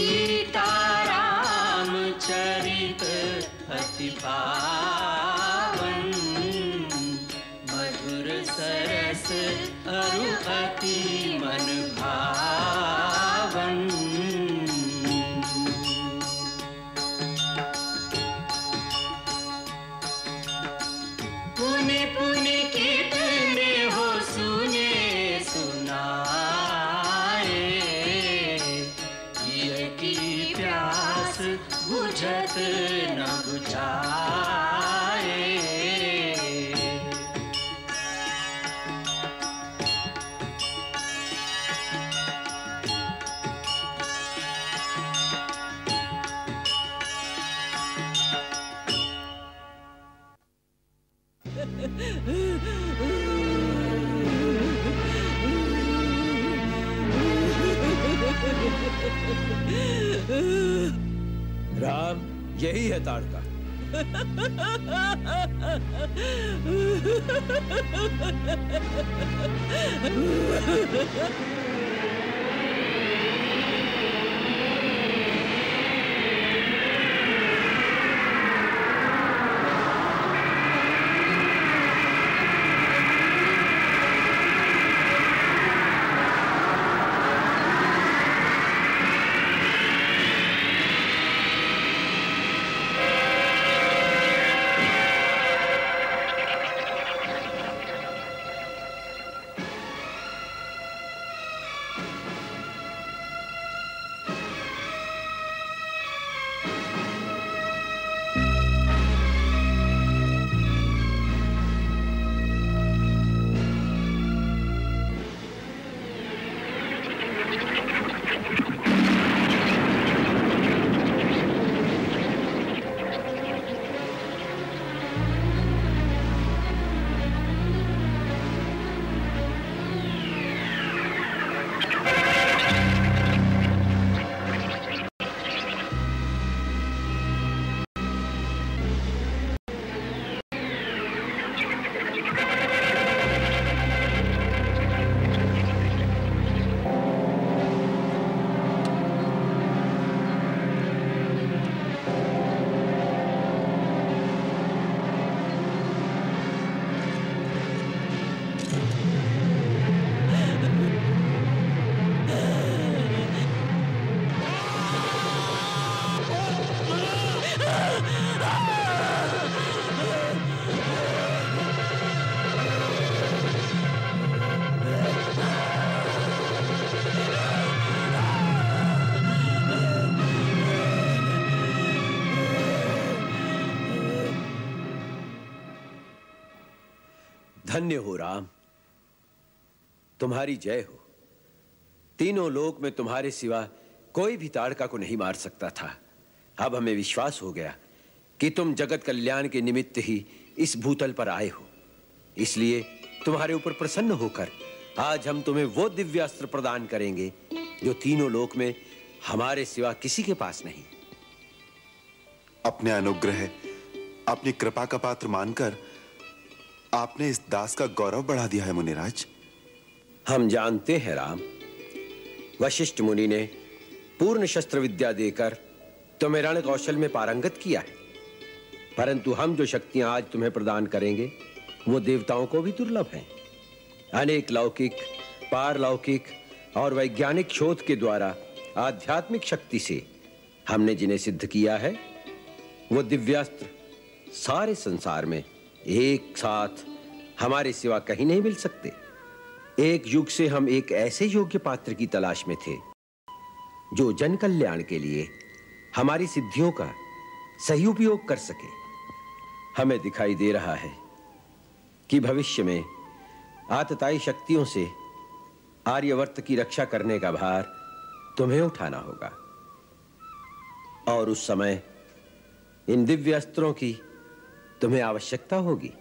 सीताराम चरित अति पावन Ha ha ha ha ha! धन्य हो राम। तुम्हारी जय हो। तीनों लोक में तुम्हारे सिवा कोई भी ताड़का को नहीं मार सकता था। अब हमें विश्वास हो गया कि तुम जगत कल्याण के निमित्त ही इस भूतल पर आए हो। इसलिए तुम्हारे ऊपर प्रसन्न होकर आज हम तुम्हें वो दिव्यास्त्र प्रदान करेंगे जो तीनों लोक में हमारे सिवा किसी के पास नहीं। अपने अनुग्रह, अपनी कृपा का पात्र मानकर आपने इस दास का गौरव बढ़ा दिया है मुनिराज। हम जानते हैं राम, वशिष्ठ मुनि ने पूर्ण शस्त्र विद्या देकर तुम्हें रण कौशल में पारंगत किया है। परंतु हम जो शक्तियाँ आज तुम्हें प्रदान करेंगे, वो देवताओं को भी दुर्लभ हैं। अनेक लौकिक, पारलौकिक और वैज्ञानिक शोध के द्वारा आध्यात्मिक शक्ति से हमने जिन्हें सिद्ध किया है, वो दिव्यास्त्र सारे संसार में एक साथ हमारे सिवा कहीं नहीं मिल सकते। एक युग से हम एक ऐसे योग्य पात्र की तलाश में थे, जो जन कल्याण के लिए हमारी सिद्धियों का सही उपयोग कर सके। हमें दिखाई दे रहा है कि भविष्य में आतताई शक्तियों से आर्यवर्त की रक्षा करने का भार तुम्हें उठाना होगा। और उस समय इन दिव्य अस्त्रों की तुम्हें आवश्यकता होगी।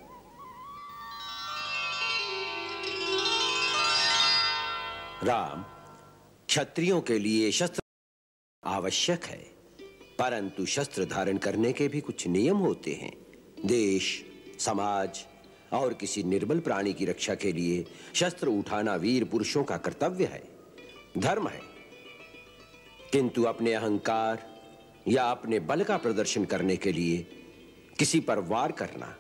राम, क्षत्रियों के लिए शस्त्र आवश्यक है, परंतु शस्त्र धारण करने के भी कुछ नियम होते हैं। देश, समाज और किसी निर्बल प्राणी की रक्षा के लिए शस्त्र उठाना वीर पुरुषों का कर्तव्य है। धर्म है। किंतु अपने अहंकार या अपने बल का प्रदर्शन करने के लिए किसी पर वार करना,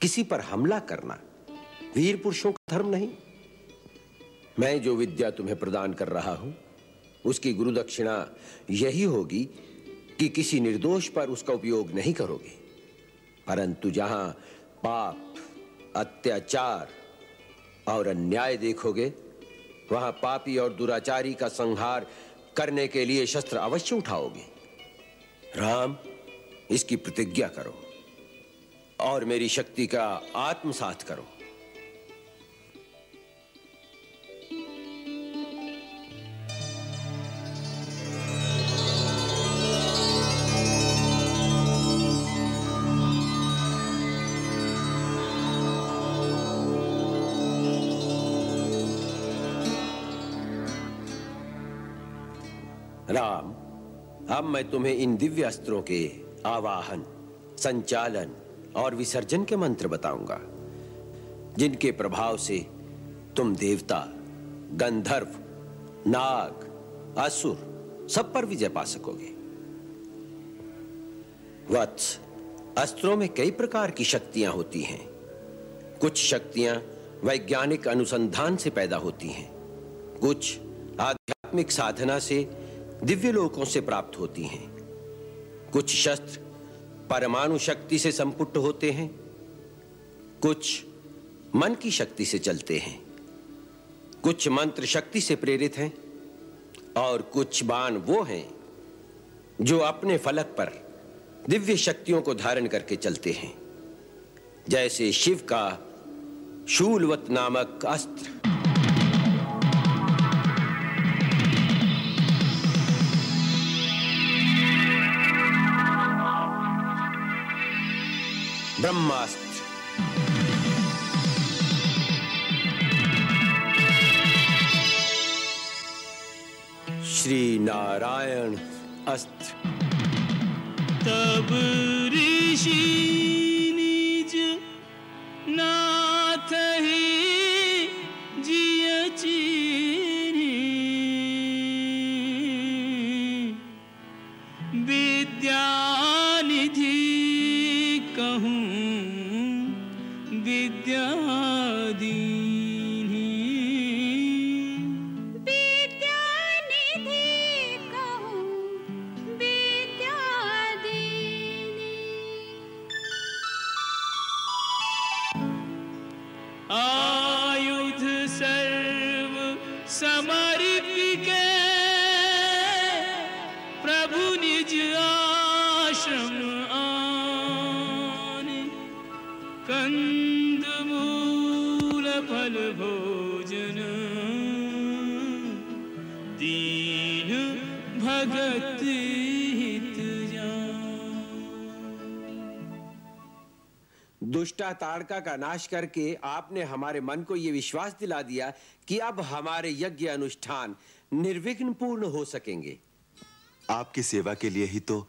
किसी पर हमला करना, वीर पुरुषों का धर्म नहीं। मैं जो विद्या तुम्हें प्रदान कर रहा हूँ, उसकी गुरु दक्षिणा यही होगी कि किसी निर्दोष पर उसका उपयोग नहीं करोगे। परंतु जहाँ पाप, अत्याचार और अन्याय देखोगे, वहाँ पापी और दुराचारी का संहार करने के लिए शस्त्र अवश्य उठाओगे। राम। इसकी प्रतिज्ञा करो और मेरी शक्ति का आत्मसात करो। राम, अब मैं तुम्हें इन दिव्य अस्त्रों के आवाहन, संचालन और विसर्जन के मंत्र बताऊँगा, जिनके प्रभाव से तुम देवता, गंधर्व, नाग, असुर सब पर विजय पा सकोगे। वत्स, अस्त्रों में कई प्रकार की शक्तियाँ होती हैं। कुछ शक्तियाँ वैज्ञानिक अनुसंधान से पैदा होती हैं। कुछ आध्यात्मिक साधना से दिव्य लोकों से प्राप्त होती हैं। कुछ शस्त्र परमाणु शक्ति से संपुट होते हैं, कुछ मन की शक्ति से चलते हैं, कुछ मंत्र शक्ति से प्रेरित हैं, और कुछ बाण वो हैं जो अपने फलक पर दिव्य शक्तियों को धारण करके चलते हैं, जैसे शिव का शूलवत नामक अस्त्र। ब्रह्मास्त्र। श्री नारायण अस्त्र। तब ऋषि दुष्टा ताड़का का नाश करके आपने हमारे मन को यह विश्वास दिला दिया कि अब हमारे यज्ञ अनुष्ठान निर्विघ्न पूर्ण हो सकेंगे। आपकी सेवा के लिए ही तो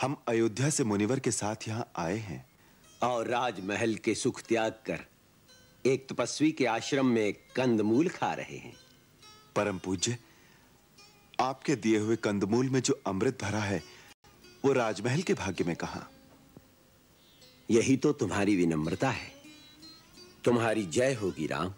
हम अयोध्या से मुनिवर के साथ यहाँ आए हैं। और राजमहल के सुख त्याग कर एक तपस्वी के आश्रम में कंदमूल खा रहे हैं। परम पूज्य आपके दिए हुए कंदमूल में जो अमृत भरा है वो राजमहल के भाग्य में कहा? यही तो तुम्हारी विनम्रता है। तुम्हारी जय होगी राम।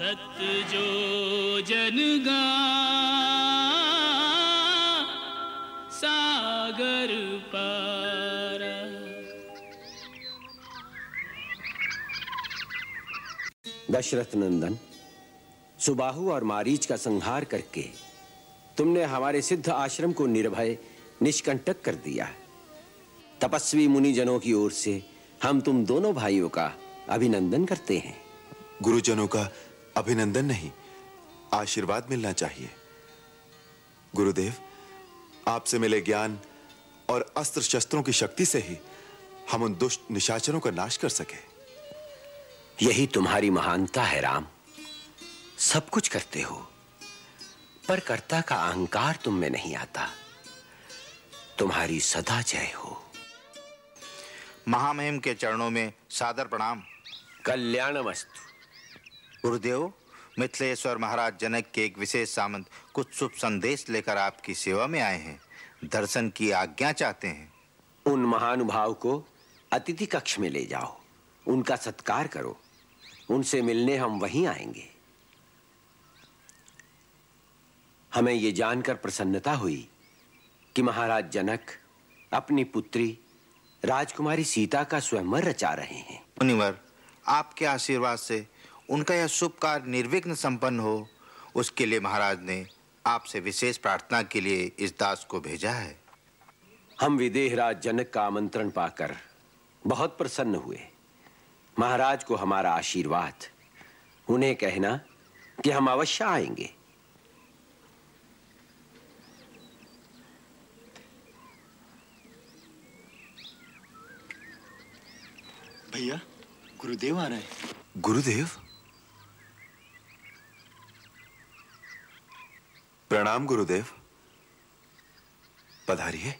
सत्य जो जन गा। सागर पारा। दशरथ नंदन सुबाहु और मारीच का संहार करके तुमने हमारे सिद्ध आश्रम को निर्भय निष्कंटक कर दिया। तपस्वी मुनिजनों की ओर से हम तुम दोनों भाइयों का अभिनंदन करते हैं। गुरुजनों का अभिनंदन नहीं आशीर्वाद मिलना चाहिए। गुरुदेव आपसे मिले ज्ञान और अस्त्र शस्त्रों की शक्ति से ही हम उन दुष्ट निशाचरों का नाश कर सके। यही तुम्हारी महानता है राम। सब कुछ करते हो पर कर्ता का अहंकार तुम में नहीं आता। तुम्हारी सदा जय हो। महामहिम के चरणों में सादर प्रणाम। कल्याणमस्तु। गुरुदेव मिथिलेश्वर महाराज जनक के एक विशेष सामंत कुछ शुभ संदेश लेकर आपकी सेवा में आए हैं। दर्शन की आज्ञा चाहते हैं। उन महानुभाव को अतिथि कक्ष में ले जाओ। उनका सत्कार करो। उनसे मिलने हम वहीं आएँगे। हमें ये जानकर प्रसन्नता हुई कि महाराज जनक अपनी पुत्री राजकुमारी सीता का स्वयंवर रचा रहे हैं। मुनिवर आपके आशीर्वाद से उनका यह शुभ कार्य निर्विघ्न संपन्न हो उसके लिए महाराज ने आपसे विशेष प्रार्थना के लिए इस दास को भेजा है। हम विदेहराज जनक का आमंत्रण पाकर बहुत प्रसन्न हुए। महाराज को हमारा आशीर्वाद उन्हें कहना कि हम अवश्य आएँगे। भैया गुरुदेव आ रहे हैं। गुरुदेव? प्रणाम गुरुदेव। पधारिए।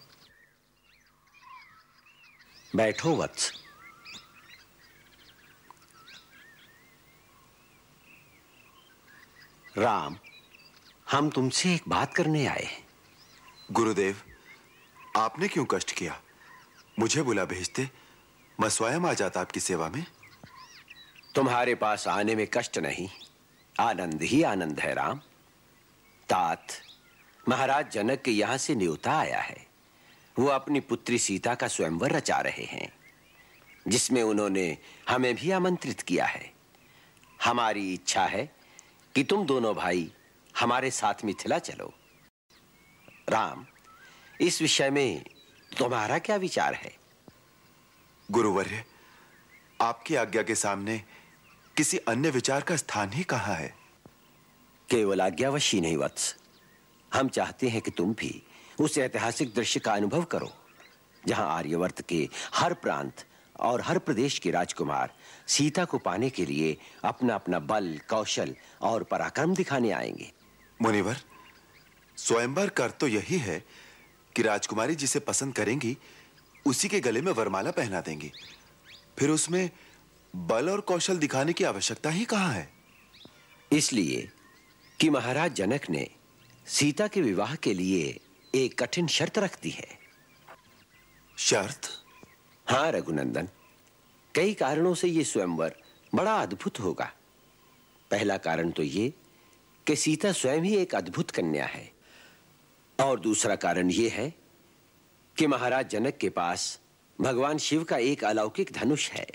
बैठो वत्स। राम हम तुमसे एक बात करने आए हैं। गुरुदेव आपने क्यों कष्ट किया? मुझे बुला भेजते मैं स्वयं आ जाता आपकी सेवा में। तुम्हारे पास आने में कष्ट नहीं आनंद ही आनंद है राम। तात। महाराज जनक के यहाँ से न्योता आया है। वो अपनी पुत्री सीता का स्वयंवर रचा रहे हैं, जिसमें उन्होंने हमें भी आमंत्रित किया है। हमारी इच्छा है कि तुम दोनों भाई हमारे साथ मिथिला चलो। राम, इस विषय में तुम्हारा क्या विचार है? गुरुवर्य, आपकी आज्ञा के सामने किसी अन्य विचार का स्थान ही कहाँ है? केवल आज्ञावशी नहीं वत्स। हम चाहते हैं कि तुम भी उस ऐतिहासिक दृश्य का अनुभव करो जहाँ आर्यवर्त के हर प्रांत और हर प्रदेश के राजकुमार सीता को पाने के लिए अपना अपना बल कौशल और पराक्रम दिखाने आएँगे। मुनिवर स्वयंवर कर तो यही है कि राजकुमारी जिसे पसंद करेंगी उसी के गले में वरमाला पहना देंगी। फिर उसमें बल और कौशल दिखाने की आवश्यकता ही कहाँ है? इसलिए कि महाराज जनक ने सीता के विवाह के लिए एक कठिन शर्त रख दी है। शर्त? हाँ रघुनंदन। कई कारणों से यह स्वयंवर बड़ा अद्भुत होगा। पहला कारण तो यह कि सीता स्वयं ही एक अद्भुत कन्या है। और दूसरा कारण यह है कि महाराज जनक के पास भगवान शिव का एक अलौकिक धनुष है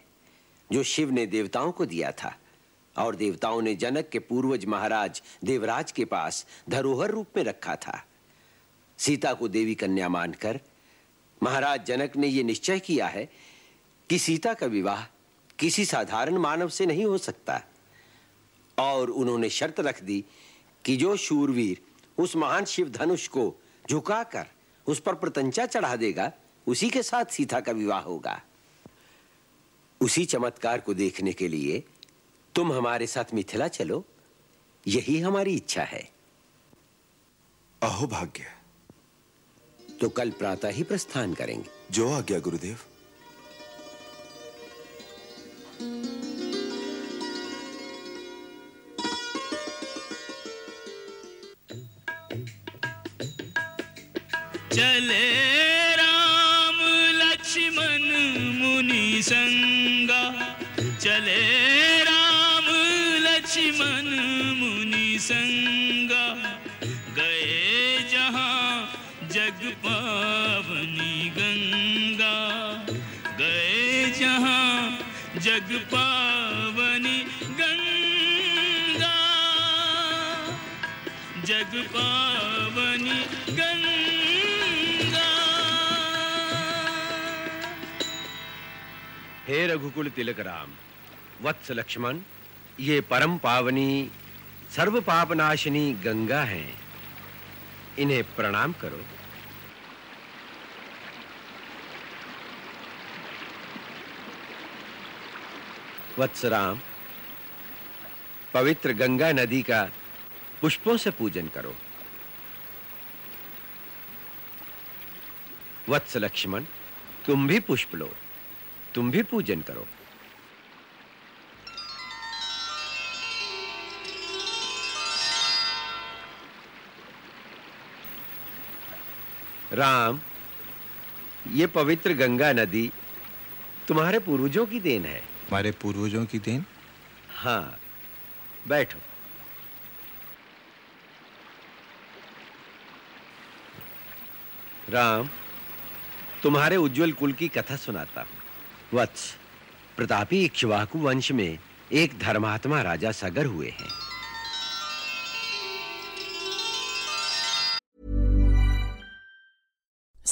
जो शिव ने देवताओं को दिया था। और देवताओं ने जनक के पूर्वज महाराज देवराज के पास धरोहर रूप में रखा था। सीता को देवी कन्या मानकर महाराज जनक ने यह निश्चय किया है कि सीता का विवाह किसी साधारण मानव से नहीं हो सकता। और उन्होंने शर्त रख दी कि जो शूरवीर उस महान शिव धनुष को झुकाकर उस पर प्रतंचा चढ़ा देगा, उसी के साथ सीता का विवाह होगा। उसी चमत्कार को देखने के लिए तुम हमारे साथ मिथिला चलो। यही हमारी इच्छा है। अहो भाग्य तो कल प्रातः ही प्रस्थान करेंगे। जो आज्ञा गुरुदेव। चले राम लक्ष्मण मुनि संगा। चले राम लक्ष्मण मुनि संगा गए जहाँ जग पावनी गंगा। गए जहाँ जग पावनी गंगा। जग पावनी गंगा। हे रघुकुल तिलक राम वत्स लक्ष्मण ये परम पावनी सर्व पापनाशिनी गंगा हैं। इन्हें प्रणाम करो। वत्स राम पवित्र गंगा नदी का पुष्पों से पूजन करो। वत्स लक्ष्मण, तुम भी पुष्प लो, तुम भी पूजन करो। राम ये पवित्र गंगा नदी तुम्हारे पूर्वजों की देन है। हमारे पूर्वजों की देन? हाँ बैठो। राम तुम्हारे उज्जवल कुल की कथा सुनाता हूँ। वत्स प्रतापी इक्ष्वाकु वंश में एक धर्मात्मा राजा सगर हुए हैं।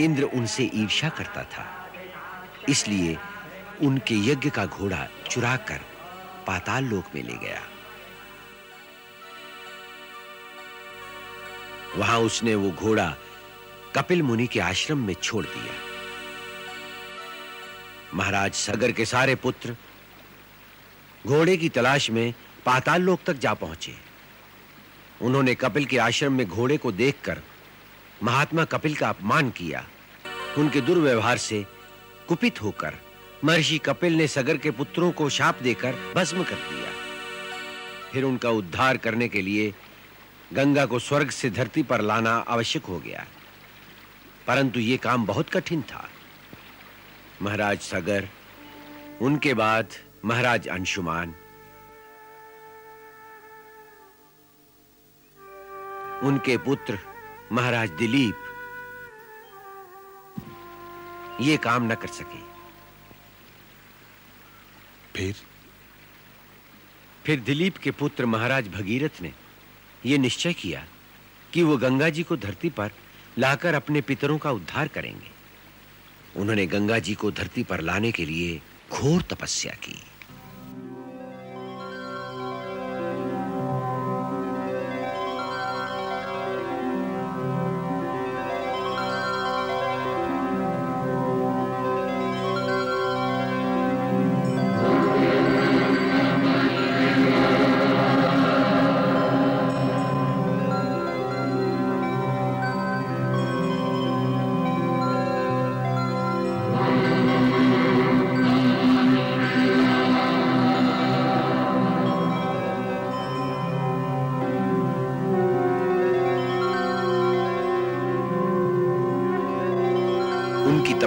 इंद्र उनसे ईर्ष्या करता था। इसलिए उनके यज्ञ का घोड़ा चुराकर पाताल लोक में ले गया। वहाँ उसने वो घोड़ा कपिल मुनि के आश्रम में छोड़ दिया। महाराज सगर के सारे पुत्र घोड़े की तलाश में पाताल लोक तक जा पहुँचे। उन्होंने कपिल के आश्रम में घोड़े को देखकर महात्मा कपिल का अपमान किया। उनके दुर्व्यवहार से कुपित होकर महर्षि कपिल ने सगर के पुत्रों को शाप देकर भस्म कर दिया। फिर उनका उद्धार करने के लिए गंगा को स्वर्ग से धरती पर लाना आवश्यक हो गया। परंतु यह काम बहुत कठिन था। महाराज सगर, उनके बाद महाराज अंशुमान। उनके पुत्र महाराज दिलीप ये काम न कर सके। फिर? फिर दिलीप के पुत्र महाराज भगीरथ ने यह निश्चय किया कि वो गंगा जी को धरती पर लाकर अपने पितरों का उद्धार करेंगे। उन्होंने गंगा जी को धरती पर लाने के लिए घोर तपस्या की।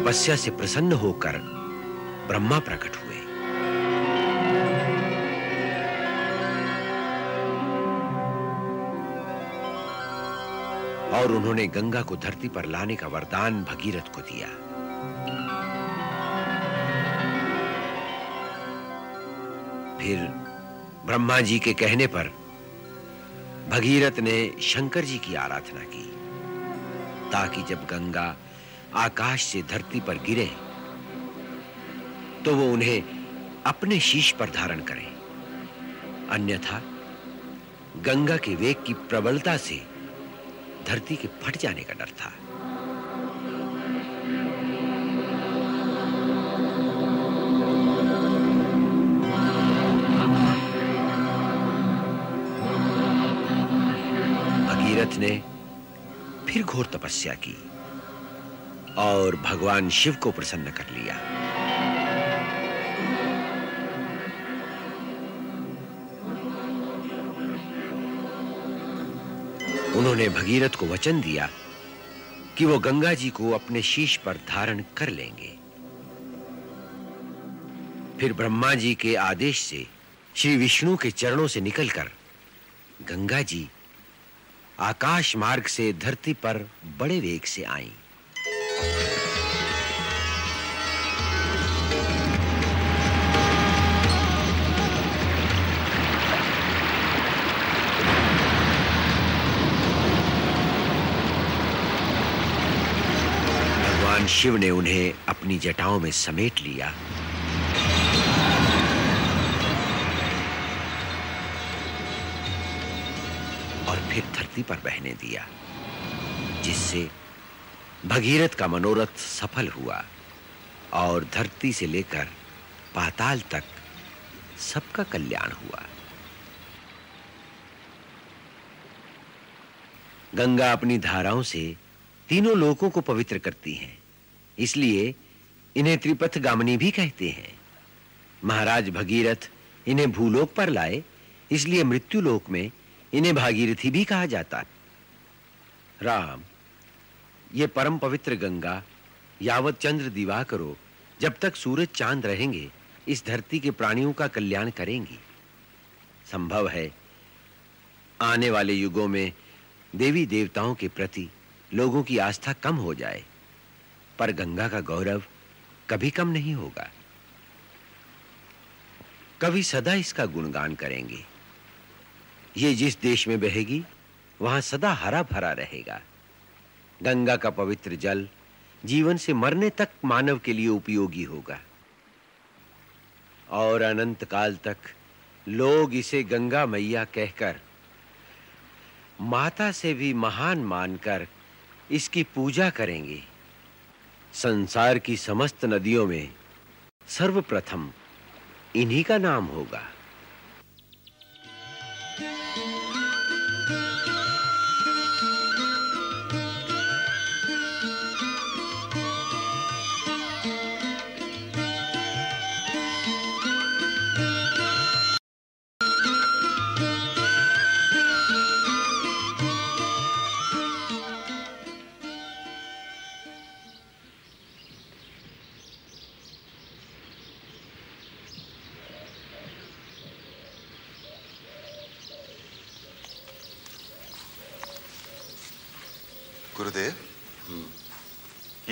तपस्या से प्रसन्न होकर ब्रह्मा प्रकट हुए। और उन्होंने गंगा को धरती पर लाने का वरदान भगीरथ को दिया। फिर ब्रह्मा जी के कहने पर भगीरथ ने शंकर जी की आराधना की, ताकि जब गंगा आकाश से धरती पर गिरे तो वो उन्हें अपने शीश पर धारण करें। अन्यथा गंगा के वेग की प्रबलता से धरती के फट जाने का डर था। भगीरथ ने फिर घोर तपस्या की। और भगवान शिव को प्रसन्न कर लिया। उन्होंने भगीरथ को वचन दिया कि वो गंगा जी को अपने शीश पर धारण कर लेंगे। फिर ब्रह्मा जी के आदेश से, श्री विष्णु के चरणों से निकलकर गंगा जी आकाश मार्ग से धरती पर बड़े वेग से आईं। भगवान शिव ने उन्हें अपनी जटाओं में समेट लिया। और फिर धरती पर बहने दिया, जिससे भगीरथ का मनोरथ सफल हुआ और धरती से लेकर पाताल तक सबका कल्याण हुआ। गंगा अपनी धाराओं से तीनों लोकों को पवित्र करती हैं। इसलिए इन्हें त्रिपथ गामिनी भी कहते हैं। महाराज भगीरथ इन्हें भूलोक पर लाए, इसलिए मृत्यु लोक में इन्हें भागीरथी भी कहा जाता है। राम, ये परम पवित्र गंगा, यावत चंद्र दिवा करो जब तक सूरज चाँद रहेंगे, इस धरती के प्राणियों का कल्याण करेंगी। संभव है, आने वाले युगों में देवी देवताओं के प्रति लोगों की आस्था कम हो जाए। पर गंगा का गौरव कभी कम नहीं होगा। कभी सदा इसका गुणगान करेंगे। ये जिस देश में बहेगी, वहाँ सदा हरा भरा रहेगा। गंगा का पवित्र जल जीवन से मरने तक मानव के लिए उपयोगी होगा। और अनंत काल तक लोग इसे गंगा मैया कहकर, माता से भी महान मानकर इसकी पूजा करेंगे। संसार की समस्त नदियों में सर्वप्रथम इन्हीं का नाम होगा।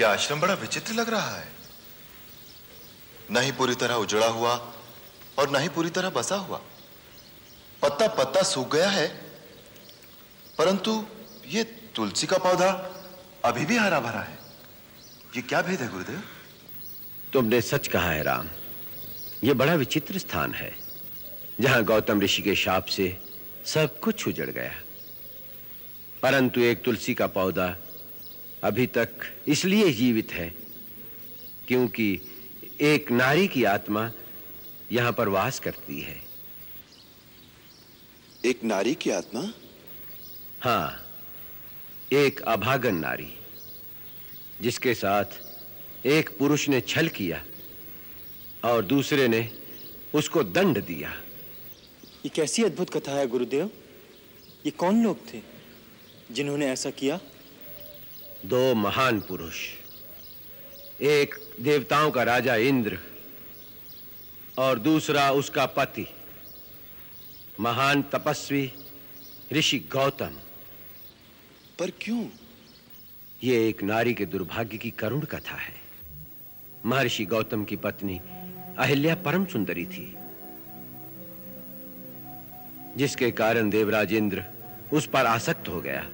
आश्रम बड़ा विचित्र लग रहा है। न ही पूरी तरह उजड़ा हुआ और न ही पूरी तरह बसा हुआ। पत्ता पत्ता सूख गया है, परंतु ये तुलसी का पौधा अभी भी हरा भरा है। ये क्या भेद है, गुरुदेव? तुमने सच कहा है, राम। यह बड़ा विचित्र स्थान है, जहाँ गौतम ऋषि के शाप से सब कुछ उजड़ गया। परंतु एक तुलसी का पौधा अभी तक इसलिए जीवित है क्योंकि एक नारी की आत्मा यहाँ पर वास करती है। एक नारी की आत्मा? हाँ एक अभागन नारी जिसके साथ एक पुरुष ने छल किया और दूसरे ने उसको दंड दिया। ये कैसी अद्भुत कथा है गुरुदेव? ये कौन लोग थे जिन्होंने ऐसा किया? दो महान पुरुष। एक देवताओं का राजा इंद्र और दूसरा उसका पति महान तपस्वी ऋषि गौतम। पर क्यों? यह एक नारी के दुर्भाग्य की करुण कथा है। महर्षि गौतम की पत्नी अहिल्या परम सुंदरी थी जिसके कारण देवराज इंद्र उस पर आसक्त हो गया।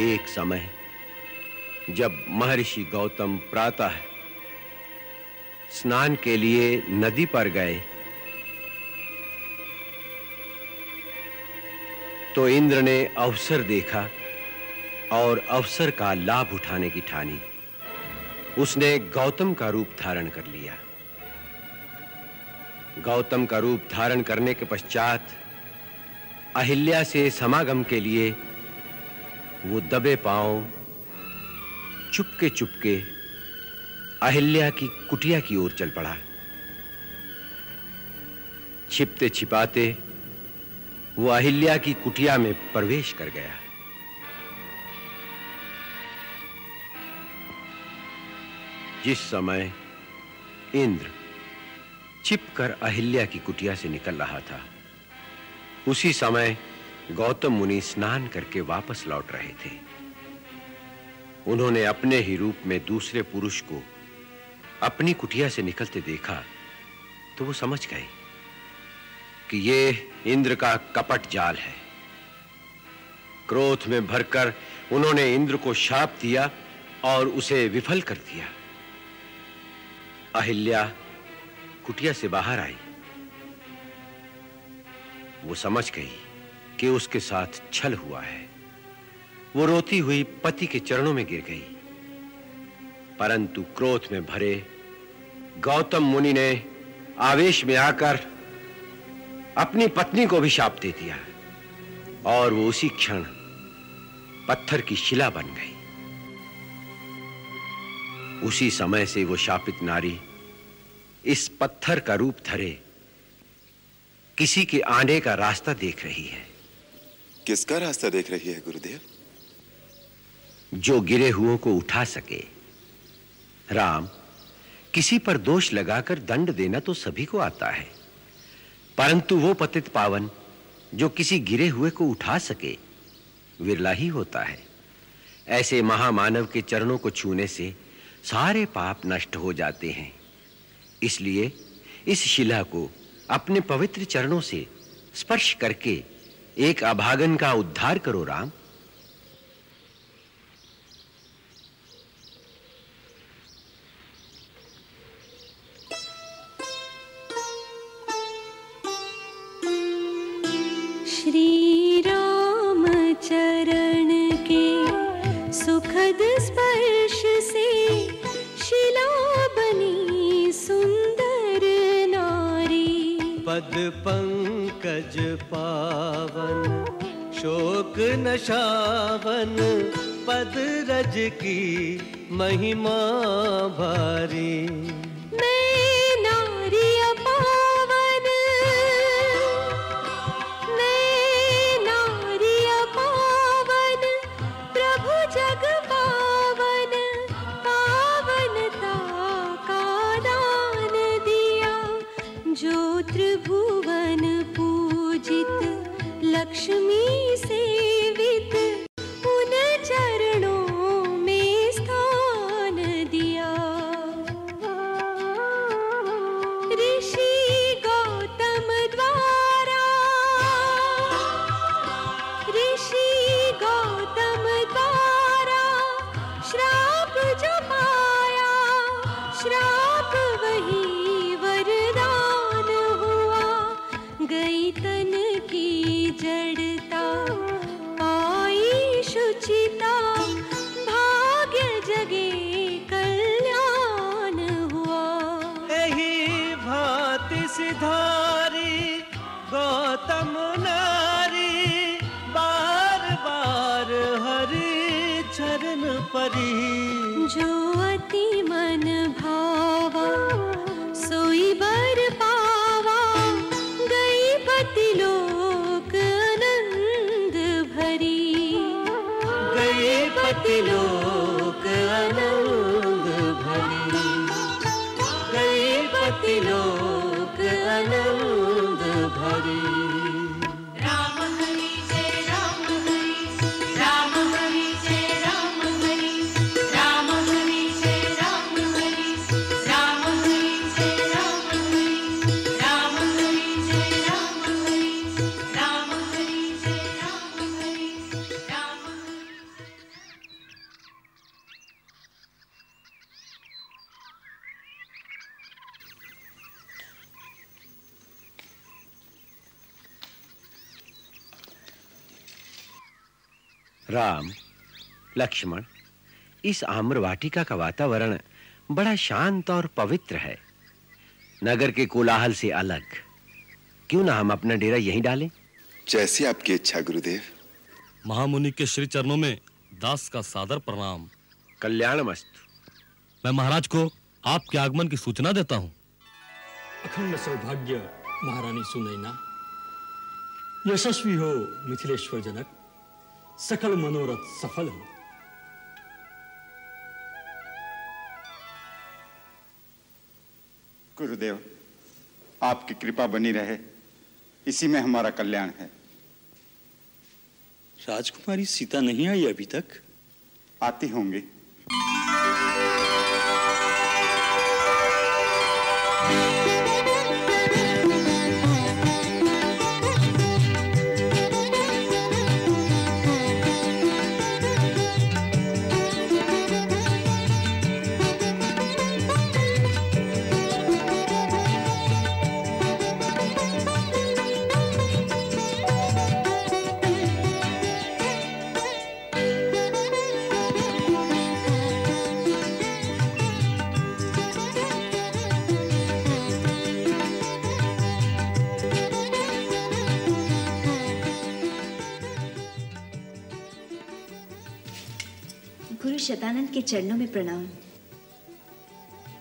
एक समय जब महर्षि गौतम प्रातः स्नान के लिए नदी पर गए। तो इंद्र ने अवसर देखा और अवसर का लाभ उठाने की ठानी। उसने गौतम का रूप धारण कर लिया। गौतम का रूप धारण करने के पश्चात अहिल्या से समागम के लिए वो दबे पाँव, चुपके चुपके अहिल्या की कुटिया की ओर चल पड़ा। छिपते छिपाते वो अहिल्या की कुटिया में प्रवेश कर गया। जिस समय इंद्र छिपकर अहिल्या की कुटिया से निकल रहा था, उसी समय गौतम मुनि स्नान करके वापस लौट रहे थे। उन्होंने अपने ही रूप में दूसरे पुरुष को अपनी कुटिया से निकलते देखा तो वो समझ गए कि ये इंद्र का कपट जाल है। क्रोध में भरकर उन्होंने इंद्र को शाप दिया और उसे विफल कर दिया। अहिल्या कुटिया से बाहर आई। वो समझ गई कि उसके साथ छल हुआ है। वो रोती हुई पति के चरणों में गिर गई। परंतु क्रोध में भरे गौतम मुनि ने आवेश में आकर अपनी पत्नी को भी शाप दे दिया और वो उसी क्षण पत्थर की शिला बन गई। उसी समय से वो शापित नारी इस पत्थर का रूप धरे किसी के आने का रास्ता देख रही है। किसका रास्ता देख रही है गुरुदेव? जो गिरे हुओं को उठा सके। राम, किसी पर दोष लगाकर दंड देना तो सभी को आता है। परंतु वो पतित पावन, जो किसी गिरे हुए को उठा सके, विरला ही होता है। ऐसे महामानव के चरणों को छूने से सारे पाप नष्ट हो जाते हैं। इसलिए इस शिला को अपने पवित्र चरणों से स्पर्श करके एक अभागन का उद्धार करो राम। लक्ष्मण इस आम्र वाटिका का वातावरण बड़ा शांत और पवित्र है। नगर के कोलाहल से अलग क्यों ना हम अपना डेरा यहीं डालें? जैसी आपकी इच्छा गुरुदेव। महामुनि के श्री चरणों में दास का सादर प्रणाम। कल्याण मस्तु मैं महाराज को आपके आगमन की सूचना देता हूँ। अखंड सौभाग्य महारानी सुनैना। यशस्वी हो मिथिलेश्वर जनक सकल मनोरथ सफल हो। गुरुदेव आपकी कृपा बनी रहे। इसी में हमारा कल्याण है। राजकुमारी सीता नहीं आई अभी तक? आती होंगी। शतानंद के चरणों में प्रणाम।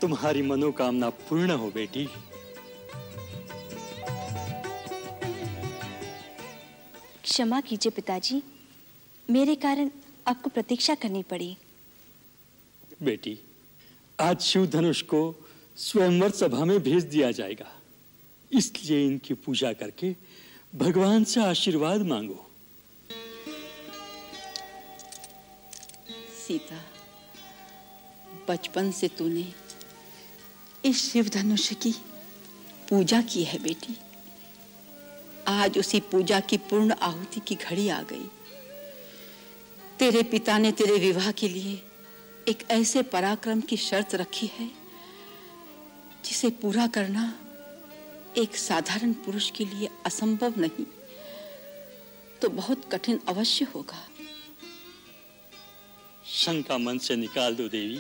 तुम्हारी मनोकामना पूर्ण हो बेटी। क्षमा कीजिए पिताजी। मेरे कारण आपको प्रतीक्षा करनी पड़ी। बेटी आज शिव धनुष को स्वयंवर सभा में भेज दिया जाएगा। इसलिए इनकी पूजा करके भगवान से आशीर्वाद मांगो। सीता, बचपन से तूने इस शिव धनुष की पूजा की है बेटी। आज उसी पूजा की पूर्ण आहुति की घड़ी आ गई। तेरे पिता ने तेरे विवाह के लिए एक ऐसे पराक्रम की शर्त रखी है, जिसे पूरा करना एक साधारण पुरुष के लिए असंभव नहीं तो बहुत कठिन अवश्य होगा। शंका मन से निकाल दो देवी।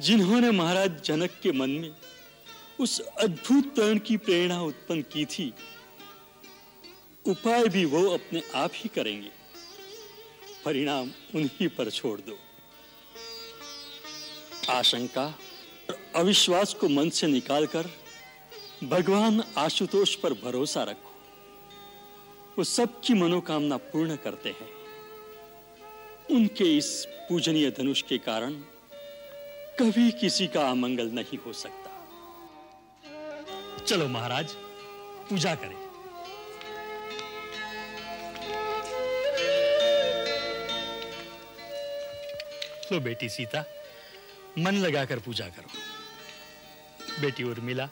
जिन्होंने महाराज जनक के मन में उस अद्भुत तरण की प्रेरणा उत्पन्न की थी, उपाय भी वो अपने आप ही करेंगे। परिणाम उन्हीं पर छोड़ दो। आशंका और अविश्वास को मन से निकालकर भगवान आशुतोष पर भरोसा रखो। वो सबकी मनोकामना पूर्ण करते हैं। उनके इस पूजनीय धनुष के कारण कभी किसी का अमंगल नहीं हो सकता। चलो महाराज, पूजा करें। लो बेटी सीता, मन लगाकर पूजा करो। बेटी उर्मिला,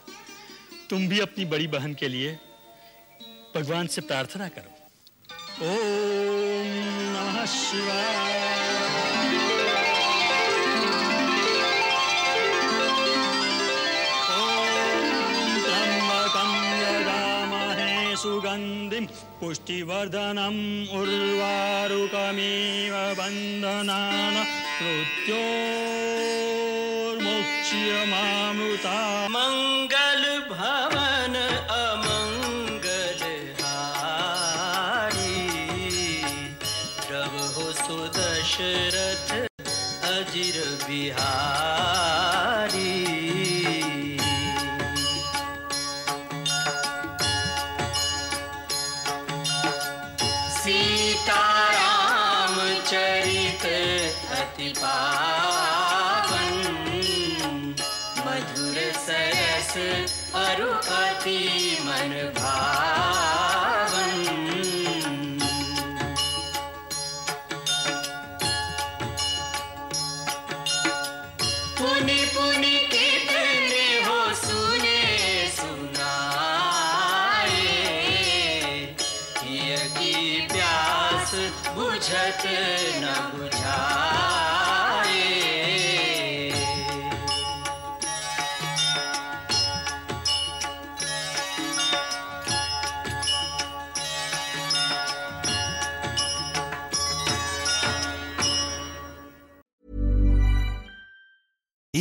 तुम भी अपनी बड़ी बहन के लिए भगवान से प्रार्थना करो। ओम त्र्यम्बकं यजामहे सुगन्धिं पुष्टिवर्धनम् उर्वारुकमिव बन्धनान् मृत्योर्मुक्ष्यमामृता मंगल अरु अति मन भावन। पुनि पुनि हो सुने सुनाए। की प्यास बुझत न बुझाए